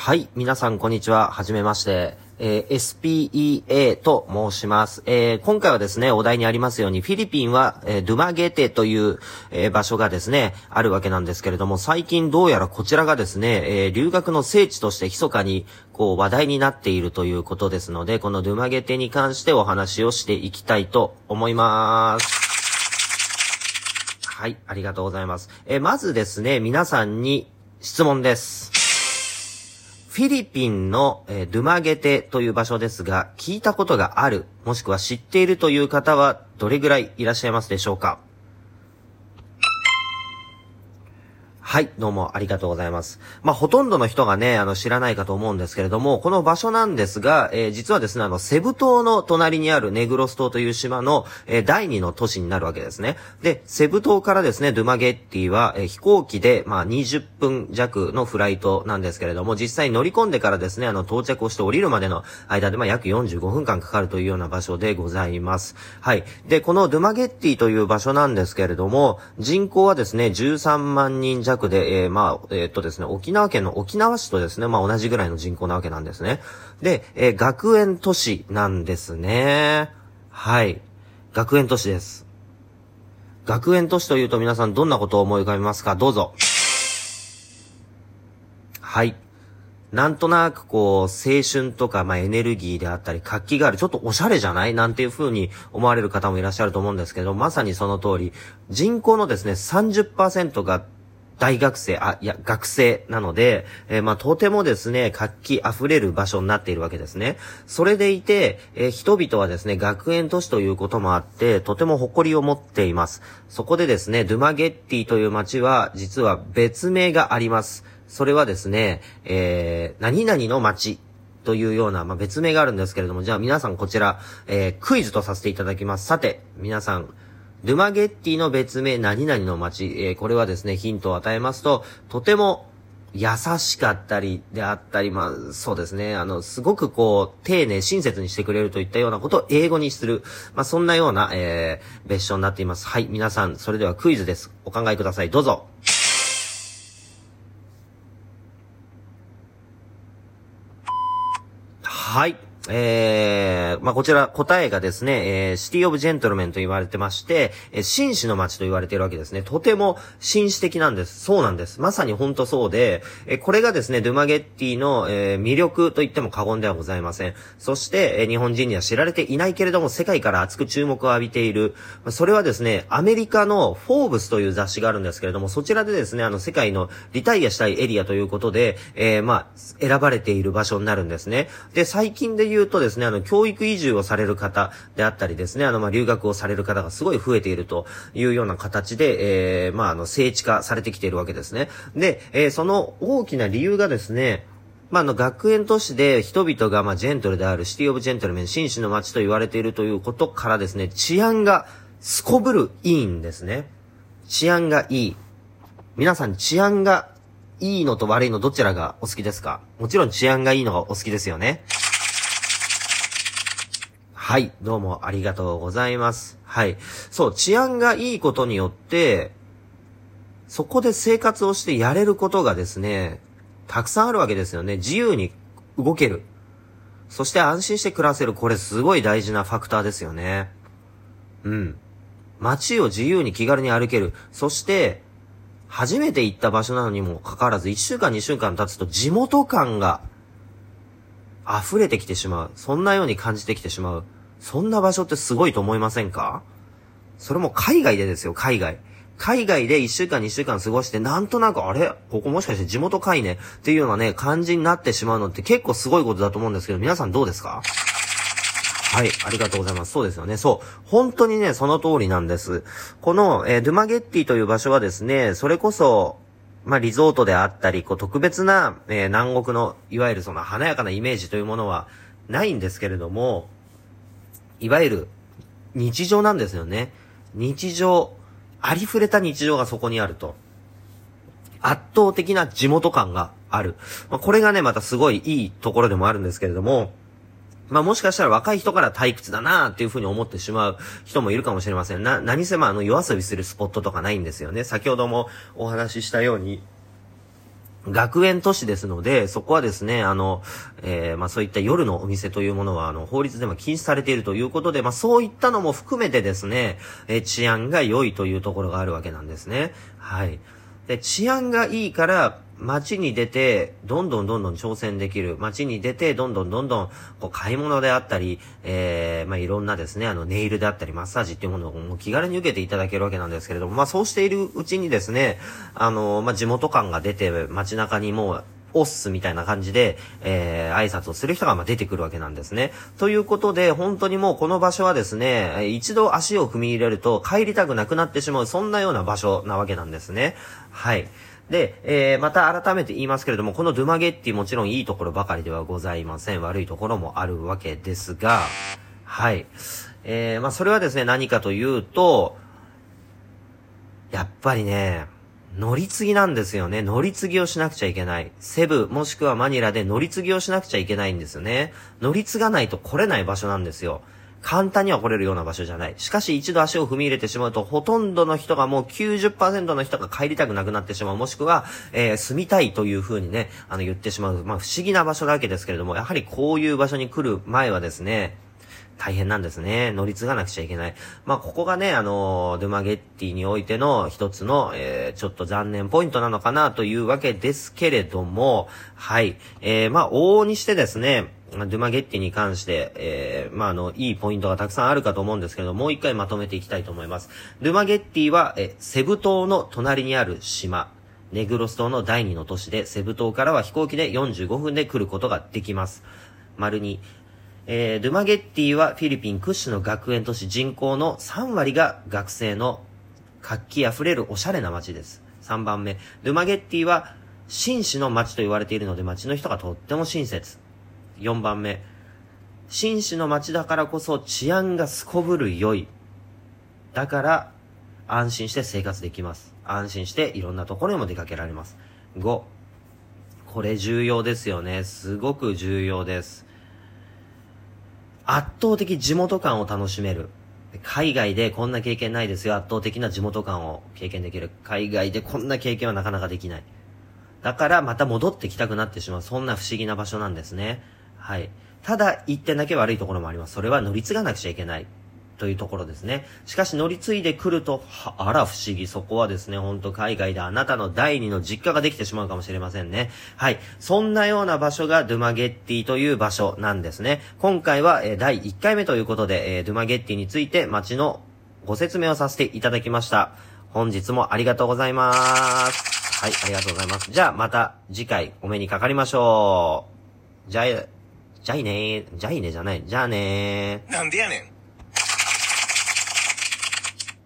はい、皆さんこんにちは。はじめまして。えー、SPEA と申します。えー、今回はですね、お題にありますように、フィリピンは、えー、ドゥマゲテという、え、場所がですね、あるわけなんですけれども、最近どうやらこちらがですね、え、留学の聖地として密かに、こう、話題になっているということですので、このドゥマゲテに関してお話をしていきたいと思います。はい、ありがとうございます。え、まずですね、皆さんに質問です。フィリピンの、えー、ドゥマゲテという場所ですが、聞いたことがある、もしくは知っているという方はどれぐらいいらっしゃいますでしょうか？はい、どうもありがとうございます。まあ、ほとんどの人がね、あの、知らないかと思うんですけれども、この場所なんですが、えー、実はですね、あの、セブ島の隣にあるネグロス島という島の、えー、第二の都市になるわけですね。で、セブ島からですね、ドゥマゲッティは、えー、飛行機で、まあ、20分弱のフライトなんですけれども、実際乗り込んでからですね、あの、到着をして降りるまでの間で、まあ、約45分間かかるというような場所でございます。はい。で、このドゥマゲッティという場所なんですけれども、人口はですね、13万人弱くで、えー、まあ、えー、っとですね、沖縄県の沖縄市とですね、まあ同じぐらいの人口なわけなんですね。で、えー、学園都市なんですね。はい。学園都市です。学園都市というと皆さんどんなことを思い浮かべますか？どうぞ。はい。なんとなくこう、青春とか、まあ、エネルギーであったり、活気がある、ちょっとおしゃれじゃない？なんていう風に思われる方もいらっしゃると思うんですけど、まさにその通り、人口のですね、30%が大学生、あ、いや、学生なので、えー、まあ、とてもですね、活気溢れる場所になっているわけですね。それでいて、えー、人々はですね、学園都市ということもあって、とても誇りを持っています。そこでですね、ドゥマゲッティという街は、実は別名があります。それはですね、えー、何々の街というような、まあ、別名があるんですけれども、じゃあ皆さんこちら、えー、クイズとさせていただきます。さて、皆さん、ドゥマゲッティの別名何々の街、えー、これはですね、ヒントを与えますと、とても優しかったりであったり、まあ、そうですね。あの、すごくこう、丁寧、親切にしてくれるといったようなことを英語にする。まあ、そんなような、えー、別称になっています。はい、皆さん、それではクイズです。お考えください。どうぞ。はい。えー、まあ、こちら答えがですね、えー、シティオブジェントルメンと言われてまして、えー、紳士の街と言われているわけですね。とても紳士的なんです。そうなんです。まさに本当そうで、えー、これがですね、ドゥマゲッティの、えー、魅力と言っても過言ではございません。そして、えー、日本人には知られていないけれども、世界から熱く注目を浴びている。それはですね、アメリカのフォーブスという雑誌があるんですけれども、そちらでですね、あの、世界のリタイアしたいエリアということで、えー、まあ、選ばれている場所になるんですね。で、最近で言う言うとですね、あの、教育移住をされる方であったりですね、あの、ま留学をされる方がすごい増えているというような形で、えー、まあ、あの、聖地化されてきているわけですね。で、えー、その大きな理由がですね、まあ、あの、学園都市で人々が、まあ、ジェントルであるシティオブジェントルメン、紳士の街と言われているということからですね、治安がすこぶるいいんですね。治安がいい。皆さん治安がいいのと悪いのどちらがお好きですか？もちろん治安がいいのがお好きですよね。はい、どうもありがとうございます。はい。そう、治安がいいことによって、そこで生活をしてやれることがですね、たくさんあるわけですよね。自由に動ける。そして安心して暮らせる。これすごい大事なファクターですよね。うん。街を自由に気軽に歩ける。そして、初めて行った場所なのにもかかわらず、1週間2週間経つと地元感が溢れてきてしまう。そんなように感じてきてしまう。そんな場所ってすごいと思いませんか？それも海外でですよ、海外。海外で1週間2週間過ごして、なんとなく、あれ？ここもしかして地元かいね？っていうようなね、感じになってしまうのって結構すごいことだと思うんですけど、皆さんどうですか？はい、ありがとうございます。そうですよね。そう。本当にね、その通りなんです。この、えー、ドゥマゲッティという場所はですね、それこそ、まあ、リゾートであったり、こう、特別な、えー、南国の、いわゆるその華やかなイメージというものはないんですけれども、いわゆる日常なんですよね。日常、ありふれた日常がそこにあると。圧倒的な地元感がある。まあ、これがね、またすごいいいところでもあるんですけれども、まあもしかしたら若い人から退屈だなーっていう風に思ってしまう人もいるかもしれません。な、何せまああの夜遊びするスポットとかないんですよね。先ほどもお話ししたように、学園都市ですので、そこはですね、あの、えー、まあそういった夜のお店というものは、あの、法律でも禁止されているということで、まあそういったのも含めてですね、えー、治安が良いというところがあるわけなんですね。はい。で、治安がいいから、街に出て、どんどんどんどん挑戦できる。街に出て、どんどんどんどん、こう、買い物であったり、えー、まあ、いろんなですね、あの、ネイルであったり、マッサージっていうものをもう気軽に受けていただけるわけなんですけれども、まあ、そうしているうちにですね、あの、まあ、地元感が出て、街中にもう、オッスみたいな感じで、えー、挨拶をする人がま出てくるわけなんですね。ということで、本当にもうこの場所はですね、一度足を踏み入れると帰りたくなくなってしまう、そんなような場所なわけなんですね。はい。で、えー、また改めて言いますけれども、このドゥマゲッティもちろんいいところばかりではございません。悪いところもあるわけですが、はい。えー、まあ、それはですね、何かというと、やっぱりね、乗り継ぎなんですよね。乗り継ぎをしなくちゃいけない。セブ、もしくはマニラで乗り継ぎをしなくちゃいけないんですよね。乗り継がないと来れない場所なんですよ。簡単には来れるような場所じゃない。しかし一度足を踏み入れてしまうと、ほとんどの人がもう90%の人が帰りたくなくなってしまう。もしくは、えー、住みたいという風にね、あの言ってしまう。まあ不思議な場所だわけですけれども、やはりこういう場所に来る前はですね、大変なんですね。乗り継がなくちゃいけない。まあ、ここがね、あの、ドゥマゲッティにおいての一つの、えー、ちょっと残念ポイントなのかなというわけですけれども、はい。えー、まあ、往々にしてですね、ドゥマゲッティに関して、えー、まあ、あの、いいポイントがたくさんあるかと思うんですけど、もう一回まとめていきたいと思います。ドゥマゲッティは、えセブ島の隣にある島。ネグロス島の第二の都市で、セブ島からは飛行機で45分で来ることができます。丸に、えー、ドゥマゲッティはフィリピン屈指の学園都市人口の3割が学生の活気あふれるおしゃれな街です。3番目、ドゥマゲッティは紳士の街と言われているので街の人がとっても親切。4番目、紳士の街だからこそ治安がすこぶる良い。だから安心して生活できます。安心していろんなところにも出かけられます。5、これ重要ですよね。すごく重要です。圧倒的地元感を楽しめる。海外でこんな経験ないですよ。圧倒的な地元感を経験できる。海外でこんな経験はなかなかできない。だからまた戻ってきたくなってしまう。そんな不思議な場所なんですね。はい。ただ、一点だけ悪いところもあります。それは乗り継がなくちゃいけない。というところですね。しかし乗り継いでくると、あら不思議。そこはですね、ほんと海外であなたの第二の実家ができてしまうかもしれませんね。はい。そんなような場所がドゥマゲッティという場所なんですね。今回は、えー、第1回目ということで、えー、ドゥマゲッティについて街のご説明をさせていただきました。本日もありがとうございます。はい、ありがとうございます。じゃあまた次回お目にかかりましょう。じゃあ、じゃいねー。じゃいねじゃない。じゃあねー。なんでやねん。